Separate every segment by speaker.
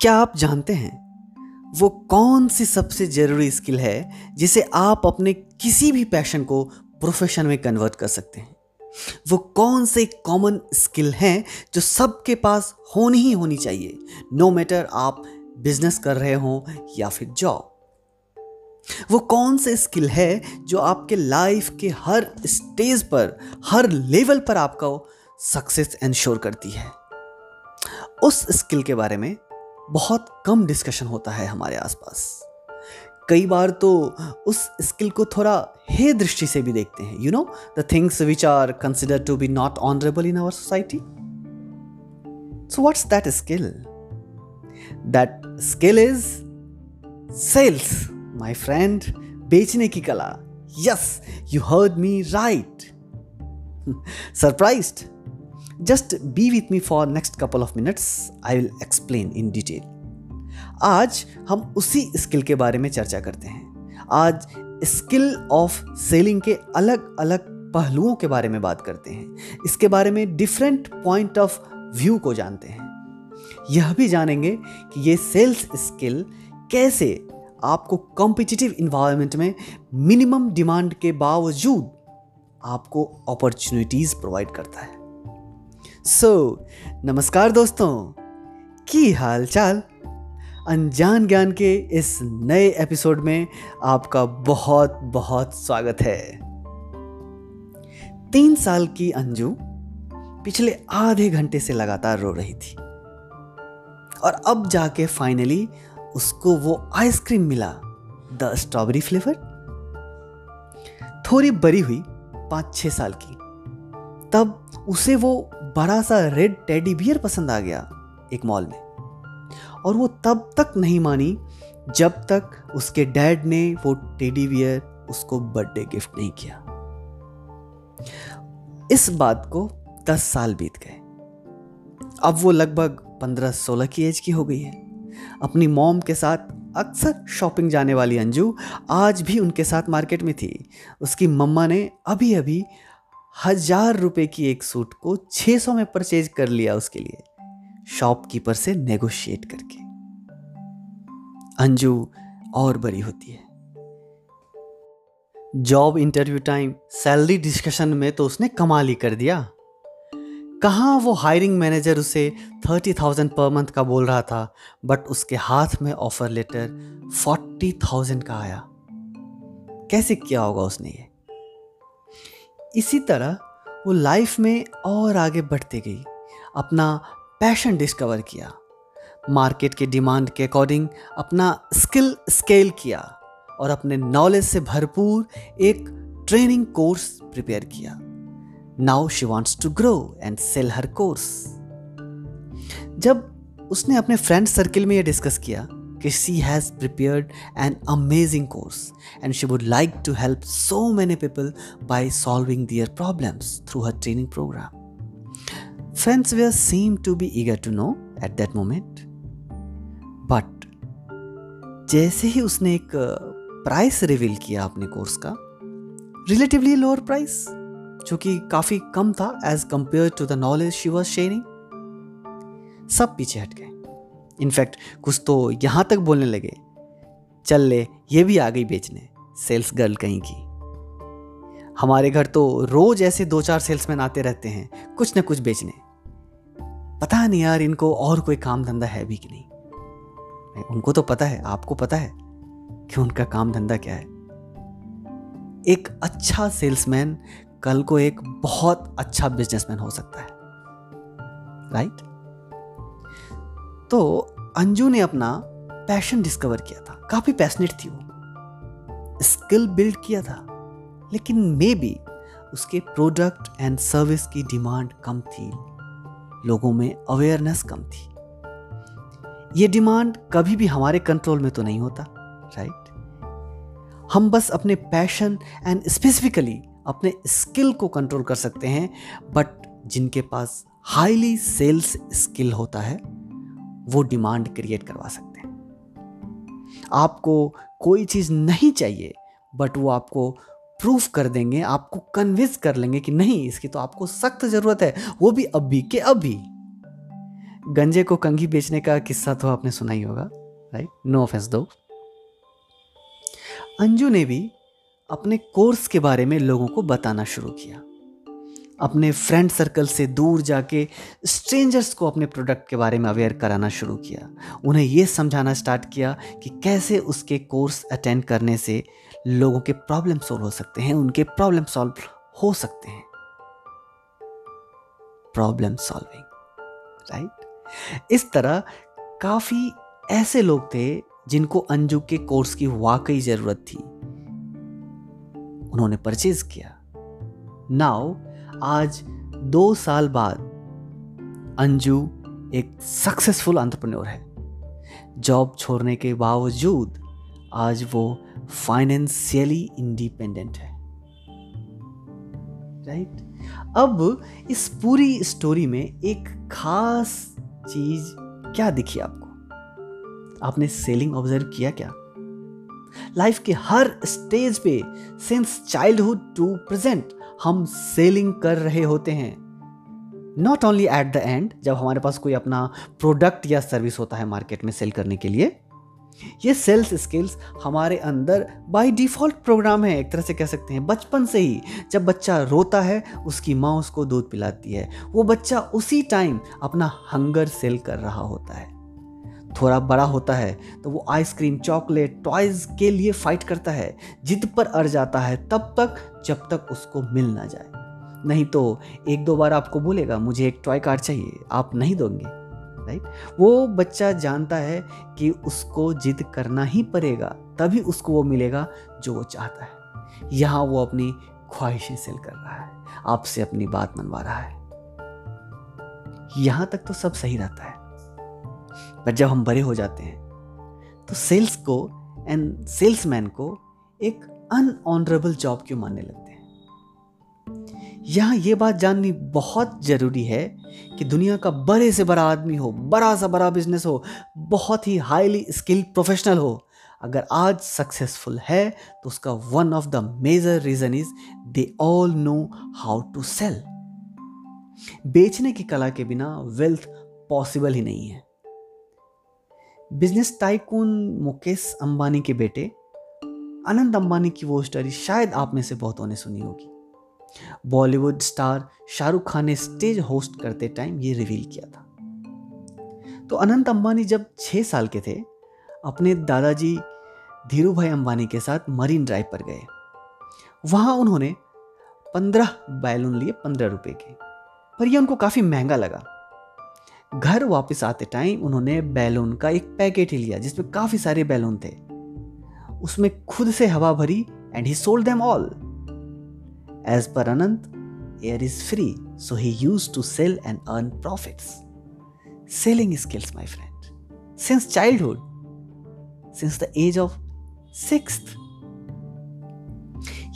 Speaker 1: क्या आप जानते हैं वो कौन सी सबसे ज़रूरी स्किल है जिसे आप अपने किसी भी पैशन को प्रोफेशन में कन्वर्ट कर सकते हैं? वो कौन से कॉमन स्किल हैं जो सबके पास होनी ही होनी चाहिए नो no मैटर आप बिज़नेस कर रहे हो या फिर जॉब वो कौन से स्किल है जो आपके लाइफ के हर स्टेज पर, हर लेवल पर आपका सक्सेस इंश्योर करती है? उस स्किल के बारे में बहुत कम डिस्कशन होता है हमारे आसपास। कई बार तो उस स्किल को थोड़ा हे दृष्टि से भी देखते हैं you know the things which are consider to be not honourable in our society so what's that skill that skill is sales my friend बेचने की कला। Yes you heard me right surprised just be with me for next couple of minutes I will explain in detail आज हम उसी skill के बारे में चर्चा करते हैं। आज स्किल ऑफ़ सेलिंग के अलग अलग पहलुओं के बारे में बात करते हैं। इसके बारे में डिफरेंट पॉइंट ऑफ़ व्यू को जानते हैं। यह भी जानेंगे कि ये सेल्स स्किल कैसे आपको कॉम्पिटिटिव इन्वायरमेंट में मिनिमम डिमांड के बावजूद आपको अपॉर्चुनिटीज़ प्रोवाइड करता है। सो so, नमस्कार दोस्तों। की हाल चाल अनजान ज्ञान के इस नए एपिसोड में आपका बहुत बहुत स्वागत है। तीन साल की अंजू पिछले आधे घंटे से लगातार रो रही थी। और अब जाके फाइनली उसको वो आइसक्रीम मिला द स्ट्रॉबेरी फ्लेवर थोड़ी बड़ी हुई पाँच छह साल की। तब उसे वो बड़ा सा रेड टेडी बियर पसंद आ गया एक मॉल में। और वो तब तक नहीं मानी जब तक उसके डैड ने वो टेडी बियर उसको बर्थडे गिफ्ट नहीं किया। इस बात को दस साल बीत गए। अब वो लगभग पंद्रह सोलह की एज की हो गई है। अपनी मॉम के साथ अक्सर शॉपिंग जाने वाली अंजू आज भी उनके साथ मार्केट में थी। उसकी मम्मा ने अभी अभी हज़ार रुपए की एक सूट को 600 में परचेज कर लिया उसके लिए। शॉपकीपर से नेगोशिएट करके। अंजू और बड़ी होती है। Job interview time salary discussion में तो उसने कमाल ही कर दिया। कहाँ वो हायरिंग मैनेजर उसे थर्टी थाउज़ेंड पर मंथ का बोल रहा था बट उसके हाथ में ऑफ़र लेटर फोर्टी थाउज़ेंड का आया। कैसे किया होगा उसने ये? इसी तरह वो लाइफ में और आगे बढ़ते गई, अपना पैशन डिस्कवर किया मार्केट के डिमांड के अकॉर्डिंग अपना स्किल स्केल किया और अपने नॉलेज से भरपूर एक ट्रेनिंग कोर्स प्रिपेयर किया। Now she wants to grow and sell her course जब उसने अपने फ्रेंड सर्किल में यह डिस्कस किया कि she has prepare an amazing course and she would like to help so many people by solving their problems through her training programme friends we are seem to be eager to know at that moment but जैसे ही उसने एक price reveal किया अपने course का relatively lower price जो कि काफ़ी कम था as compare to the knowledge she was sharing सब पीछे हट गए। इनफैक्ट, कुछ तो यहाँ तक बोलने लगे, चल ले, ये भी आ गई बेचने, सेल्स गर्ल कहीं की। हमारे घर तो रोज ऐसे दो चार सेल्समैन आते रहते हैं, कुछ ना कुछ बेचने। पता नहीं यार, इनको और कोई काम धंधा है भी कि नहीं। उनको तो पता है, आपको पता है कि उनका काम धंधा क्या है। एक अच्छा सेल्समैन कल को एक बहुत अच्छा बिजनेसमैन हो सकता है। राइट? तो अंजू ने अपना पैशन डिस्कवर किया था। काफ़ी पैशनेट थी वो। स्किल बिल्ड किया था, लेकिन मे बी उसके प्रोडक्ट एंड सर्विस की डिमांड कम थी। लोगों में अवेयरनेस कम थी। ये डिमांड कभी भी हमारे कंट्रोल में तो नहीं होता राइट हम बस अपने पैशन एंड स्पेसिफिकली अपने स्किल को कंट्रोल कर सकते हैं बट जिनके पास हाईली सेल्स स्किल होता है वो डिमांड क्रिएट करवा सकते हैं। आपको कोई चीज़ नहीं चाहिए बट वो आपको प्रूफ कर देंगे, आपको कन्विंस कर लेंगे कि नहीं, इसकी तो आपको सख्त ज़रूरत है, वो भी अभी के अभी। गंजे को कंघी बेचने का किस्सा तो आपने सुना ही होगा राइट नो ऑफेंस दो अंजू ने भी अपने कोर्स के बारे में लोगों को बताना शुरू किया। अपने फ्रेंड सर्कल से दूर जाके स्ट्रेंजर्स को अपने प्रोडक्ट के बारे में अवेयर कराना शुरू किया। उन्हें यह समझाना स्टार्ट किया कि कैसे उसके कोर्स अटेंड करने से लोगों के प्रॉब्लम सॉल्व हो सकते हैं, उनके प्रॉब्लम सॉल्व हो सकते हैं। प्रॉब्लम सॉल्विंग राइट इस तरह काफ़ी ऐसे लोग थे जिनको अंजू के कोर्स की वाकई ज़रूरत थी। उन्होंने परचेज किया। नाउ आज दो साल बाद अंजू एक सक्सेसफुल अंतरप्रन्योर है। जॉब छोड़ने के बावजूद आज वो फाइनेंशियली इंडिपेंडेंट है। Right right? अब इस पूरी स्टोरी में एक खास चीज़ क्या दिखी आपको? आपने सेलिंग ऑब्ज़र्व किया क्या? लाइफ के हर स्टेज पे सिंस चाइल्डहुड टू प्रेजेंट हम सेलिंग कर रहे होते हैं। Not only at the end जब हमारे पास कोई अपना प्रोडक्ट या सर्विस होता है मार्केट में सेल करने के लिए, ये सेल्स स्किल्स हमारे अंदर बाय डिफ़ॉल्ट प्रोग्राम है, एक तरह से कह सकते हैं। बचपन से ही जब बच्चा रोता है, उसकी माँ उसको दूध पिलाती है। वो बच्चा उसी टाइम अपना हंगर सेल कर रहा होता है। थोड़ा बड़ा होता है तो वो आइसक्रीम, चॉकलेट, टॉयज के लिए फाइट करता है। जिद पर अड़ जाता है तब तक, जब तक उसको मिल ना जाए। नहीं तो एक दो बार आपको बोलेगा, मुझे एक टॉय कार चाहिए, आप नहीं दोगे। राइट वो बच्चा जानता है कि उसको जिद करना ही पड़ेगा, तभी उसको वो मिलेगा जो वो चाहता है। यहाँ वो अपनी ख्वाहिशें सेल कर रहा है, आपसे अपनी बात मनवा रहा है। यहाँ तक तो सब सही रहता है। पर जब हम बड़े हो जाते हैं तो सेल्स को एंड सेल्समैन को एक अनऑनरेबल जॉब क्यों मानने लगते हैं? यहाँ ये बात जाननी बहुत ज़रूरी है कि दुनिया का बड़े से बड़ा आदमी हो, बड़ा सा बड़ा बिज़नेस हो, बहुत ही हाईली स्किल्ड प्रोफेशनल हो, अगर आज सक्सेसफुल है तो उसका one of the major reason is they all know how to sell बेचने की कला के बिना वेल्थ पॉसिबल ही नहीं है। बिज़नेस टाइकून मुकेश अंबानी के बेटे अनंत अंबानी की वो स्टोरी शायद आप में से बहुतों ने सुनी होगी। बॉलीवुड स्टार शाहरुख खान ने स्टेज होस्ट करते टाइम ये रिवील किया था। तो अनंत अंबानी जब छह साल के थे, अपने दादाजी धीरू भाई अंबानी के साथ मरीन ड्राइव पर गए। वहाँ उन्होंने पंद्रह बैलून लिए पंद्रह रुपए के, पर यह उनको काफ़ी महँगा लगा। घर वापस आते टाइम उन्होंने बैलून का एक पैकेट ही लिया, जिसमें काफ़ी सारे बैलून थे। उसमें खुद से हवा भरी and he sold them all as per Anant air is free so he use to sell and earn profit selling skills my friend since childhood since the age of six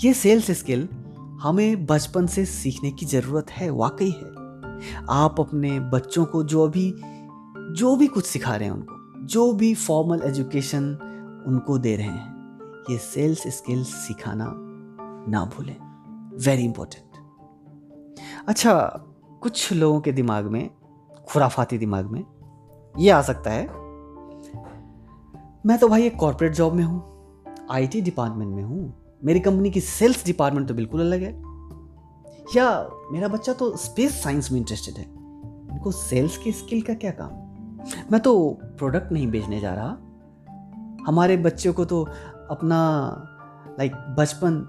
Speaker 1: ये sales skill हमें बचपन से सीखने की ज़रूरत है, वाकई है। आप अपने बच्चों को जो भी जो भी कुछ सिखा रहे हैं उनको, जो भी फॉर्मल एजुकेशन उनको दे रहे हैं, ये सेल्स स्किल्स सिखाना ना भूलें। वेरी इंपॉर्टेंट अच्छा कुछ लोगों के दिमाग में, खुराफाती दिमाग में ये आ सकता है, मैं तो भाई एक कॉरपोरेट जॉब में हूँ आईटी डिपार्टमेंट में हूँ, मेरी कंपनी की सेल्स डिपार्टमेंट तो बिल्कुल अलग है। या मेरा बच्चा तो स्पेस साइंस में इंटरेस्टेड है। इनको सेल्स की स्किल का क्या काम? मैं तो प्रोडक्ट नहीं बेचने जा रहा। हमारे बच्चों को तो अपना लाइक बचपन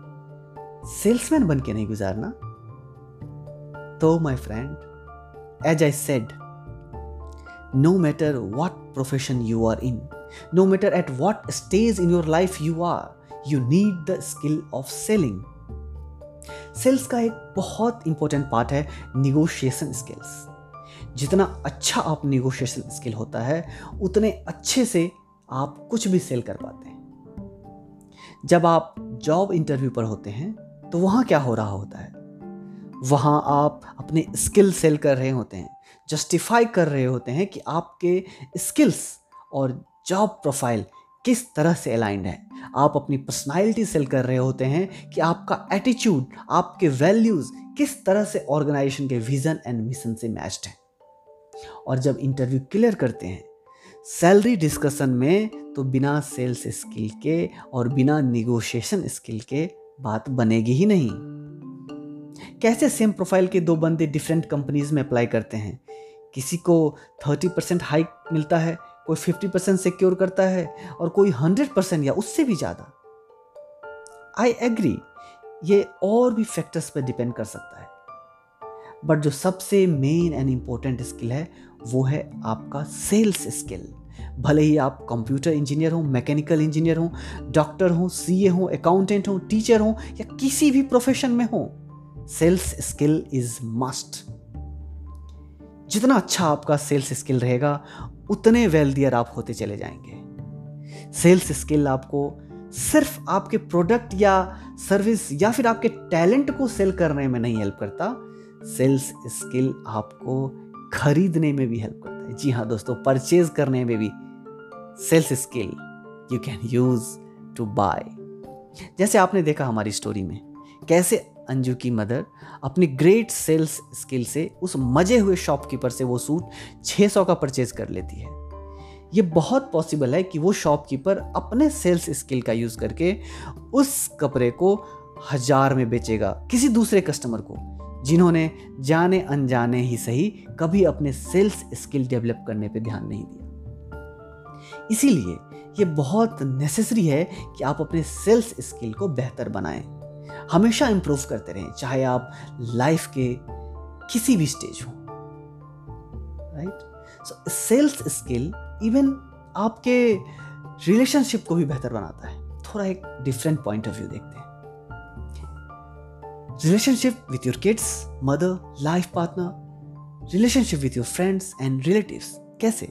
Speaker 1: सेल्समैन बन के नहीं गुजारना। तो my friend as I said no matter what profession you are in no matter at what stage in your life you are you need the skill of selling sales का एक बहुत important part है negotiation skills जितना अच्छा आप negotiation skill होता है, उतने अच्छे से आप कुछ भी सेल कर पाते हैं। जब आप जॉब इंटरव्यू पर होते हैं तो वहाँ क्या हो रहा होता है? वहाँ आप अपने स्किल सेल कर रहे होते हैं जस्टिफाई कर रहे होते हैं कि आपके स्किल्स और जॉब प्रोफ़ाइल किस तरह से अलाइंड है? आप अपनी पर्सनालिटी सेल कर रहे होते हैं कि आपका एटीट्यूड आपके वैल्यूज़ किस तरह से ऑर्गेनाइजेशन के विजन एंड मिशन से मैच्ड है? और जब इंटरव्यू क्लियर करते हैं सैलरी डिस्कशन में तो बिना सेल्स स्किल के और बिना निगोशिएशन स्किल के बात बनेगी ही नहीं। कैसे सेम प्रोफ़ाइल के दो बंदे डिफरेंट कंपनीज़ में अप्लाई करते हैं? किसी को थर्टी परसेंट हाइक मिलता है कोई फिफ्टी परसेंट सिक्योर करता है और कोई हंड्रेड परसेंट या उससे भी ज़्यादा। आई एग्री ये और भी फैक्टर्स पर डिपेंड कर सकता है। बट जो सबसे मेन एंड इंपॉर्टेंट स्किल है, वो है आपका सेल्स स्किल भले ही आप कंप्यूटर इंजीनियर हो मैकेनिकल इंजीनियर हो डॉक्टर हो सीए हो अकाउंटेंट हो टीचर हो, या किसी भी प्रोफेशन में हो सेल्स स्किल इज़ मस्ट जितना अच्छा आपका सेल्स स्किल रहेगा उतने वेल्दियर आप होते चले जाएँगे। सेल्स स्किल आपको सिर्फ़ आपके प्रोडक्ट या सर्विस या फिर आपके टैलेंट को सेल करने में नहीं हेल्प करता। सेल्स स्किल आपको खरीदने में भी हेल्प करता है। जी हाँ दोस्तों परचेज करने में भी sales skill you can use to buy जैसे आपने देखा हमारी स्टोरी में, कैसे अंजू की मदर, अपनी ग्रेट सेल्स स्किल से उस मज़े हुए शॉपकीपर से वो सूट 600 का परचेज कर लेती है। ये बहुत पॉसिबल है कि वो शॉपकीपर अपने सेल्स स्किल का यूज़ करके उस कपड़े को हज़ार में बेचेगा किसी दूसरे कस्टमर को, जिन्होंने जाने अनजाने ही सही कभी अपने सेल्स स्किल डेवलप करने पे ध्यान नहीं दिया। इसीलिए ये बहुत नेसेसरी है कि आप अपने सेल्स स्किल को बेहतर बनाएँ। हमेशा इंप्रूव करते रहें, चाहे आप लाइफ के किसी भी स्टेज हो right so sales skill even आपके रिलेशनशिप को भी बेहतर बनाता है। थोड़ा एक डिफरेंट पॉइंट ऑफ़ व्यू देखते हैं। Relationship with your kids mother life partner relationship with your friends and relatives कैसे?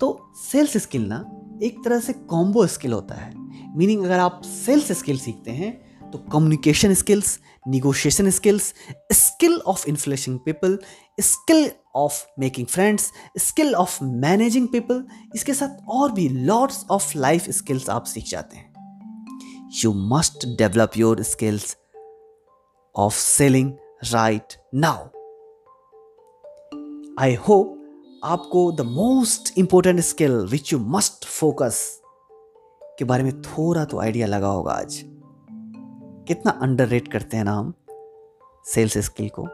Speaker 1: तो सेल्स स्किल ना एक तरह से कॉम्बो स्किल होता है। मीनिंग अगर आप सेल्स स्किल सीखते हैं तो communication skills negotiation skills skill of influencing people skill of making friends skill of managing people इसके साथ और भी लॉट्स ऑफ़ लाइफ स्किल्स आप सीख जाते हैं। You must develop your skills of selling right now I hope आपको the most important skill which you must focus के बारे में थोड़ा तो आइडिया लगा होगा आज। कितना अंडर करते हैं ना हम सेल्स स्किल को।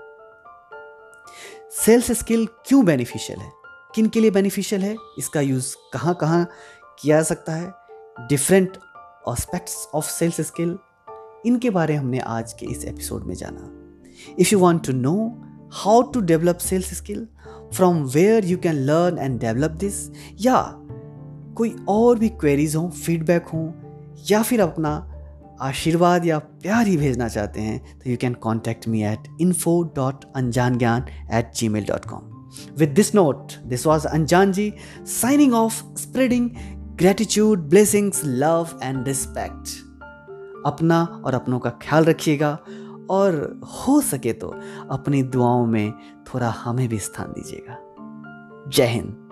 Speaker 1: सेल्स स्किल क्यों बेनिफिशियल है? किन के लिए बेनिफिशियल है? इसका यूज़ कहाँ कहाँ किया जा सकता है? Different aspects of sales skill इनके बारे हमने आज के इस एपिसोड में जाना। If you want to know how to develop sales skill from where you can learn and develop this या कोई और भी क्वेरीज हों फीडबैक हों, या फिर अपना आशीर्वाद या प्यार ही भेजना चाहते हैं तो you can contact me at info dot Anjaan Gyaan at gmail dot com with this note this was Anjaan ji signing off spreading gratitude blessings love and respect अपना और अपनों का ख्याल रखिएगा और हो सके तो अपनी दुआओं में थोड़ा हमें भी स्थान दीजिएगा। जय हिंद।